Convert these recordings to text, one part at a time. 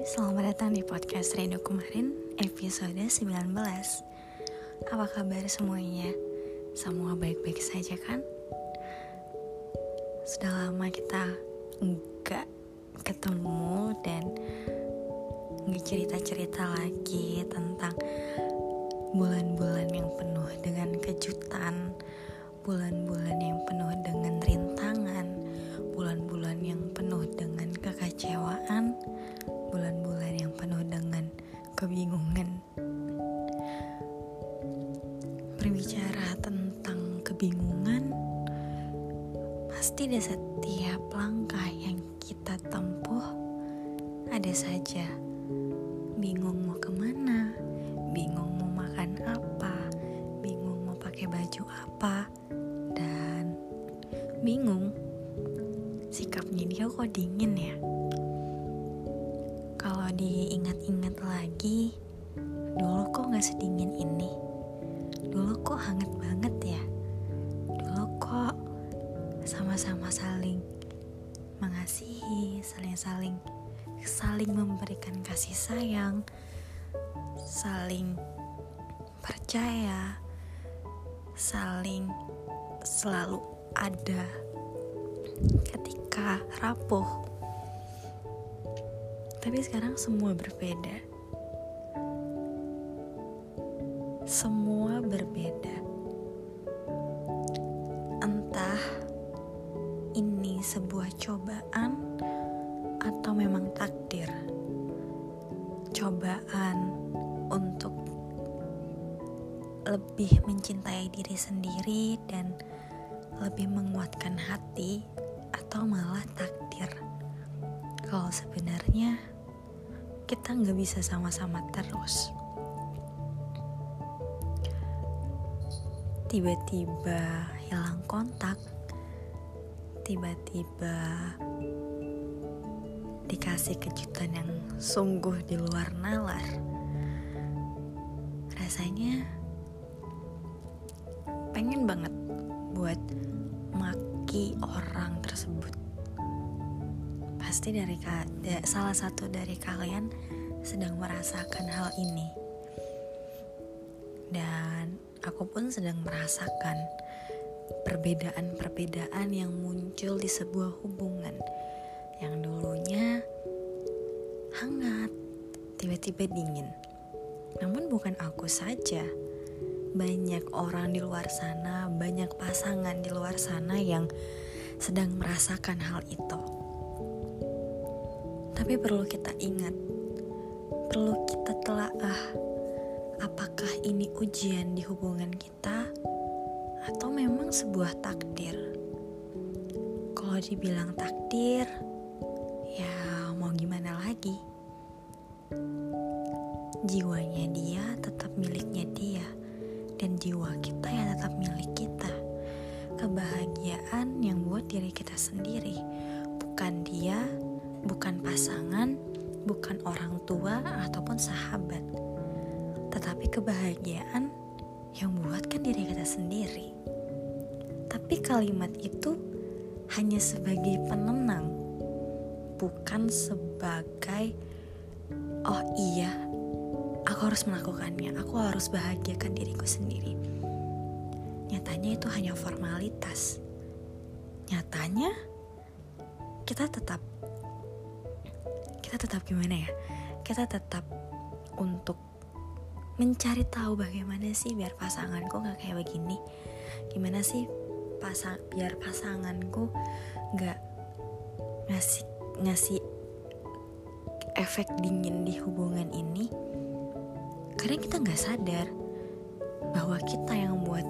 selamat datang di podcast Rindu Kemarin episode 19 Apa kabar semuanya? Semua baik-baik saja kan? Sudah lama kita enggak ketemu dan nggak cerita-cerita lagi tentang bulan-bulan yang penuh dengan kejutan Bulan-bulan yang penuh dengan rintangan di setiap langkah yang kita tempuh ada saja. Bingung mau ke mana, bingung mau makan apa, bingung mau pakai baju apa, dan bingung sikapnya dia kok dingin ya. Kalau diingat-ingat lagi dulu kok gak sedingin ini? Dulu kok hangat banget ya sama-sama saling mengasihi saling-saling saling memberikan kasih sayang saling percaya saling selalu ada ketika rapuh tapi sekarang semua berbeda. Semua berbeda. Cobaan atau memang takdir. Cobaan untuk lebih mencintai diri sendiri dan lebih menguatkan hati atau malah takdir kalau sebenarnya kita nggak bisa sama-sama terus. Tiba-tiba hilang kontak, tiba-tiba dikasih kejutan yang sungguh di luar nalar. Rasanya pengen banget buat maki orang tersebut pasti dari salah satu dari kalian sedang merasakan hal ini. Dan aku pun sedang merasakan perbedaan-perbedaan yang muncul di sebuah hubungan yang dulunya hangat, tiba-tiba dingin. Namun bukan aku saja. Banyak orang di luar sana, banyak pasangan di luar sana yang sedang merasakan hal itu. Tapi perlu kita ingat, perlu kita telaah apakah ini ujian di hubungan kita atau memang sebuah takdir. Kalau dibilang takdir, ya mau gimana lagi? Jiwanya dia tetap miliknya dia dan jiwa kita yang tetap milik kita. Kebahagiaan yang buat diri kita sendiri, bukan dia bukan pasangan, bukan orang tua ataupun sahabat, tetapi kebahagiaan yang buatkan diri kita sendiri. Tapi kalimat itu hanya sebagai penenang, bukan sebagai oh iya, aku harus melakukannya, aku harus bahagiakan diriku sendiri. Nyatanya itu hanya formalitas. Nyatanya kita tetap kita tetap gimana ya kita tetap untuk mencari tahu bagaimana sih biar pasanganku nggak kayak begini? Gimana sih pasang biar pasanganku nggak ngasih ngasih efek dingin di hubungan ini? Karena kita nggak sadar bahwa kita yang membuat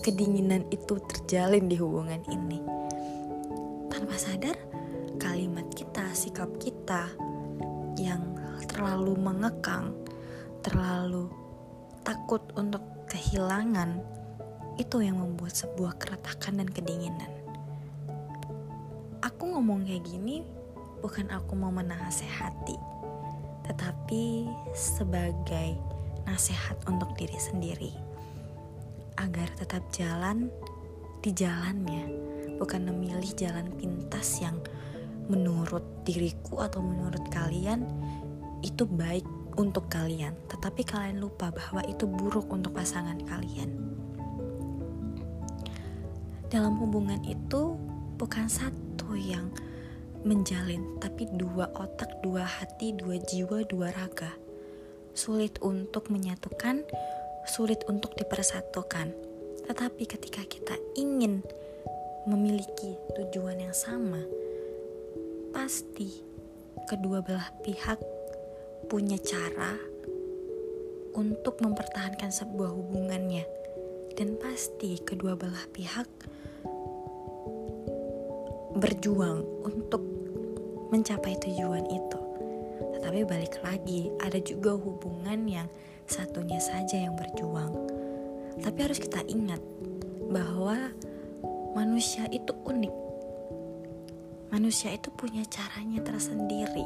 kedinginan itu terjalin di hubungan ini. Tanpa sadar kalimat kita, sikap kita yang terlalu mengekang, terlalu takut untuk kehilangan, itu yang membuat sebuah keretakan dan kedinginan. Aku ngomong kayak gini bukan aku mau menasehati, tetapi sebagai nasihat untuk diri sendiri agar tetap jalan di jalannya, bukan memilih jalan pintas yang menurut diriku atau menurut kalian itu baik untuk kalian, tetapi kalian lupa bahwa itu buruk untuk pasangan kalian. Dalam hubungan itu bukan satu yang menjalin, tapi dua otak, dua hati, dua jiwa, dua raga. Sulit untuk menyatukan, sulit untuk dipersatukan. Tetapi ketika kita ingin memiliki tujuan yang sama, pasti kedua belah pihak punya cara untuk mempertahankan sebuah hubungannya. Dan pasti kedua belah pihak berjuang untuk mencapai tujuan itu. Tetapi balik lagi, ada juga hubungan yang satunya saja yang berjuang. Tapi harus kita ingat bahwa manusia itu unik. Manusia itu punya caranya tersendiri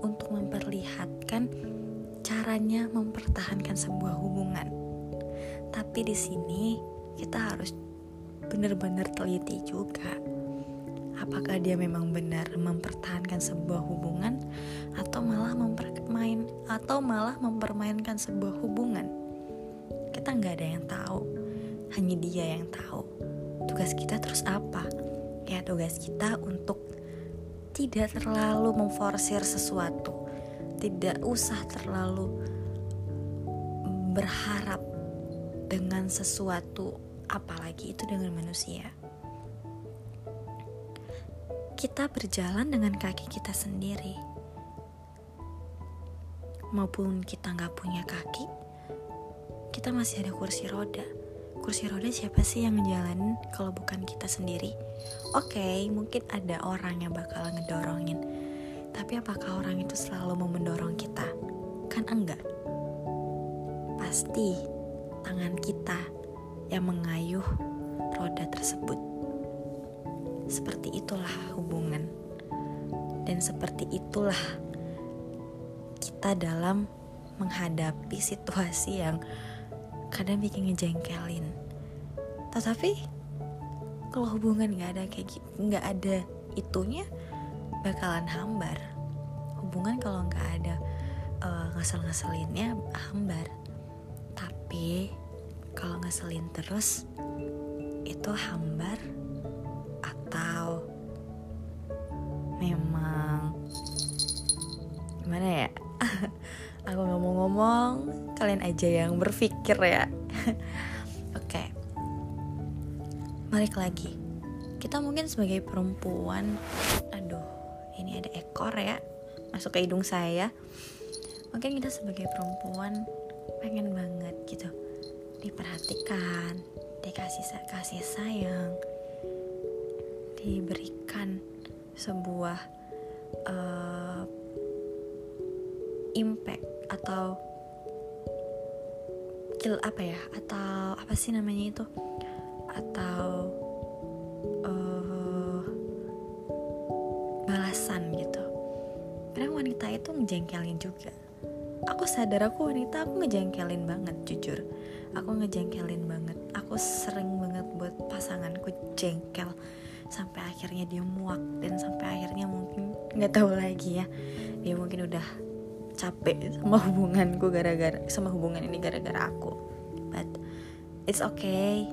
untuk memperlihatkan caranya mempertahankan sebuah hubungan. Tapi di sini kita harus benar-benar teliti juga apakah dia memang benar mempertahankan sebuah hubungan atau malah mempermain atau malah mempermainkan sebuah hubungan. Kita nggak ada yang tahu hanya dia yang tahu. Tugas kita terus apa? Ya tugas kita untuk tidak terlalu memforsir sesuatu tidak usah terlalu berharap dengan sesuatu apalagi itu dengan manusia kita berjalan dengan kaki kita sendiri. Maupun kita nggak punya kaki, kita masih ada kursi roda. Kursi roda siapa sih yang ngejalanin kalau bukan kita sendiri? Oke, okay, mungkin ada orang yang bakal ngedorongin. Tapi apakah orang itu selalu mau mendorong kita? Kan enggak. Pasti tangan kita yang mengayuh roda tersebut. Seperti itulah hubungan, dan seperti itulah kita dalam menghadapi situasi yang kadang bikin ngejengkelin. Tetapi kalau hubungan nggak ada kayak nggak ada itunya, bakalan hambar. Hubungan kalau nggak ada uh, ngesel-ngeselinnya hambar. Tapi kalau ngeselin terus itu hambar kalian aja yang berpikir ya. Oke. Balik lagi. Kita mungkin sebagai perempuan aduh ini ada ekor ya masuk ke hidung saya. Mungkin kita sebagai perempuan pengen banget gitu diperhatikan dikasih kasih sayang diberikan sebuah uh, impact atau kill apa ya atau apa sih namanya itu? Atau uh, balasan gitu. Kadang wanita itu ngejengkelin juga. Aku sadar aku wanita aku ngejengkelin banget jujur. Aku ngejengkelin banget. Aku sering banget buat pasanganku jengkel. Sampai akhirnya dia muak dan sampai akhirnya mungkin nggak tahu lagi ya. Dia mungkin udah capek sama hubunganku gara-gara sama hubungan ini gara-gara aku. But it's okay.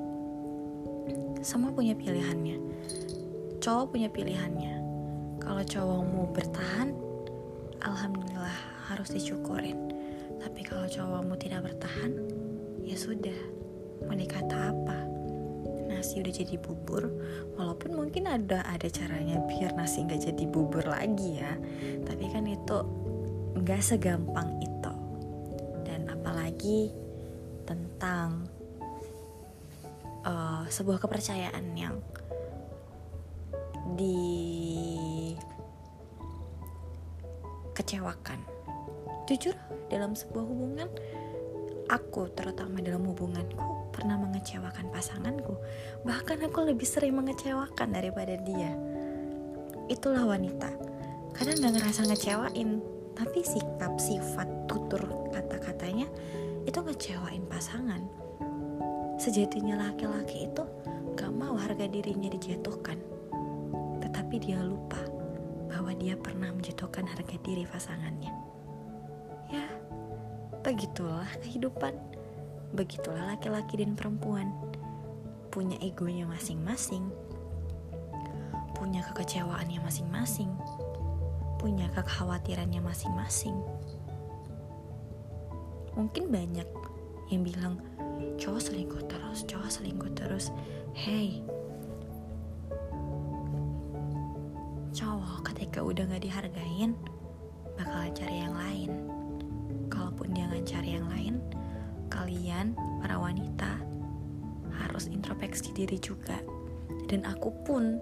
Semua punya pilihannya. Cowok punya pilihannya. Kalau cowok mau bertahan alhamdulillah harus disyukurin. Tapi kalau cowokmu tidak bertahan ya sudah. Mau dikata apa? Nasi udah jadi bubur. Walaupun mungkin ada ada caranya biar nasi nggak jadi bubur lagi ya. Tapi kan itu nggak segampang itu dan apalagi tentang uh, sebuah kepercayaan yang dikecewakan jujur dalam sebuah hubungan aku terutama dalam hubunganku pernah mengecewakan pasanganku, bahkan aku lebih sering mengecewakan daripada dia. Itulah wanita. Kadang gak ngerasa ngecewain, tapi sikap, sifat, tutur kata-katanya itu ngecewain pasangan. Sejatinya laki-laki itu gak mau harga dirinya dijatuhkan, tetapi dia lupa bahwa dia pernah menjatuhkan harga diri pasangannya. Ya, begitulah kehidupan. Begitulah laki-laki dan perempuan. Punya egonya masing-masing. Punya kekecewaannya masing-masing. Punya kekhawatirannya masing-masing. Mungkin banyak yang bilang cowok selingkuh terus, cowok selingkuh terus. Hey, cowok ketika udah gak dihargain bakal cari yang lain kalaupun dia gak cari yang lain kalian para wanita harus introspeksi diri juga dan aku pun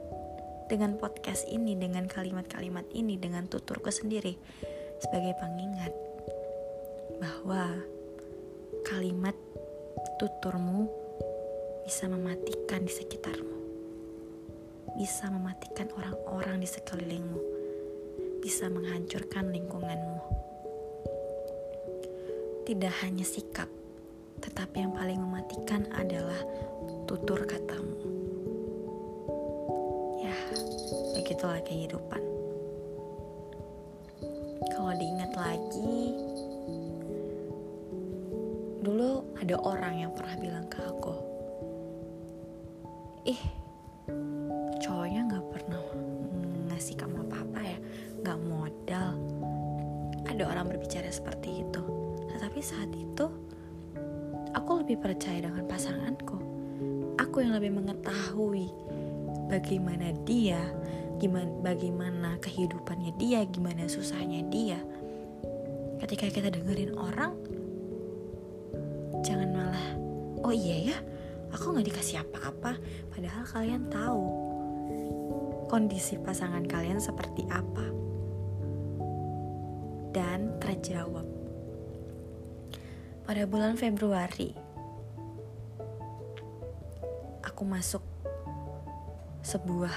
dengan podcast ini dengan kalimat-kalimat ini dengan tuturku sendiri sebagai pengingat bahwa kalimat tuturmu bisa mematikan di sekitarmu bisa mematikan orang-orang di sekelilingmu, bisa menghancurkan lingkunganmu. Tidak hanya sikap, tetapi yang paling mematikan adalah tutur katamu. Begitulah kehidupan. Kalau diingat lagi, dulu ada orang yang pernah bilang ke aku, "Ih, cowoknya nggak pernah ngasih kamu apa-apa ya nggak modal. Ada orang berbicara seperti itu. Tetapi saat itu aku lebih percaya dengan pasanganku. Aku yang lebih mengetahui bagaimana dia gimana bagaimana kehidupannya dia gimana susahnya dia ketika kita dengerin orang jangan malah oh iya ya aku nggak dikasih apa-apa padahal kalian tahu kondisi pasangan kalian seperti apa dan terjawab. Pada bulan Februari, aku masuk sebuah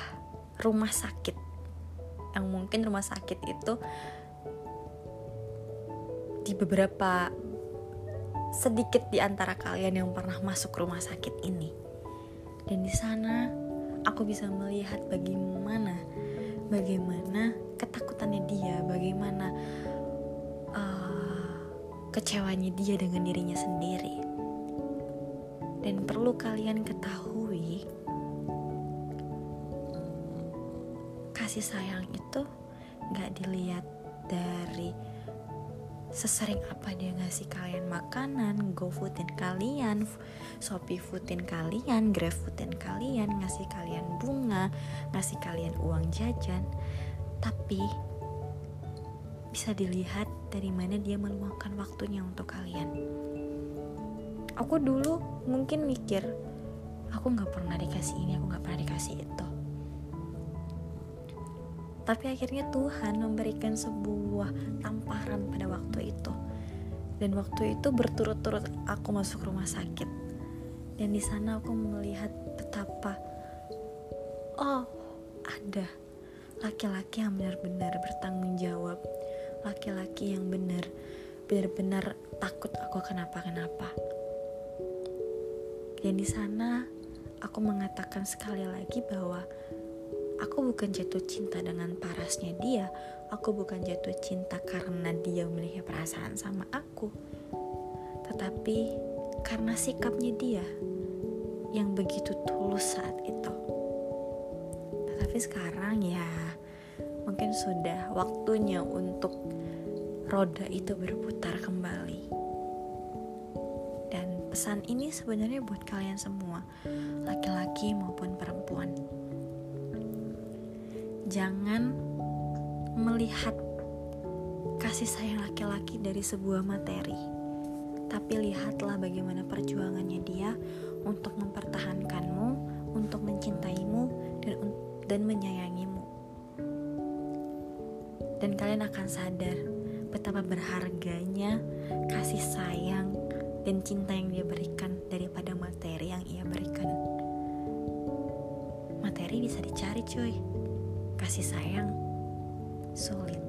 rumah sakit yang mungkin rumah sakit itu di beberapa sedikit di antara kalian yang pernah masuk rumah sakit ini. Dan di sana aku bisa melihat bagaimana bagaimana ketakutannya dia, bagaimana uh, kecewanya dia dengan dirinya sendiri. Dan perlu kalian ketahui, kasih sayang itu gak dilihat dari sesering apa dia ngasih kalian makanan, GoFoodin kalian, Shopee Foodin kalian, GrabFoodin kalian, ngasih kalian bunga, ngasih kalian uang jajan. Tapi bisa dilihat dari mana dia meluangkan waktunya untuk kalian. Aku dulu mungkin mikir, aku nggak pernah dikasih ini, aku nggak pernah dikasih itu tapi akhirnya Tuhan memberikan sebuah tamparan pada waktu itu. Dan waktu itu berturut-turut aku masuk rumah sakit. Dan di sana aku melihat betapa oh ada laki-laki yang benar-benar bertanggung jawab. Laki-laki yang benar benar-benar takut aku kenapa-kenapa. Dan di sana aku mengatakan sekali lagi bahwa Aku bukan jatuh cinta dengan parasnya dia. Aku bukan jatuh cinta karena dia memiliki perasaan sama aku. Tetapi karena sikapnya dia yang begitu tulus saat itu. Tetapi sekarang ya mungkin sudah waktunya untuk roda itu berputar kembali. Dan pesan ini sebenarnya buat kalian semua, laki-laki maupun perempuan jangan melihat kasih sayang laki-laki dari sebuah materi, tapi lihatlah bagaimana perjuangannya dia untuk mempertahankanmu, untuk mencintaimu, dan dan menyayangimu. Dan kalian akan sadar betapa berharganya kasih sayang dan cinta yang dia berikan daripada materi yang ia berikan. Materi bisa dicari, cuy kasih sayang. Sulit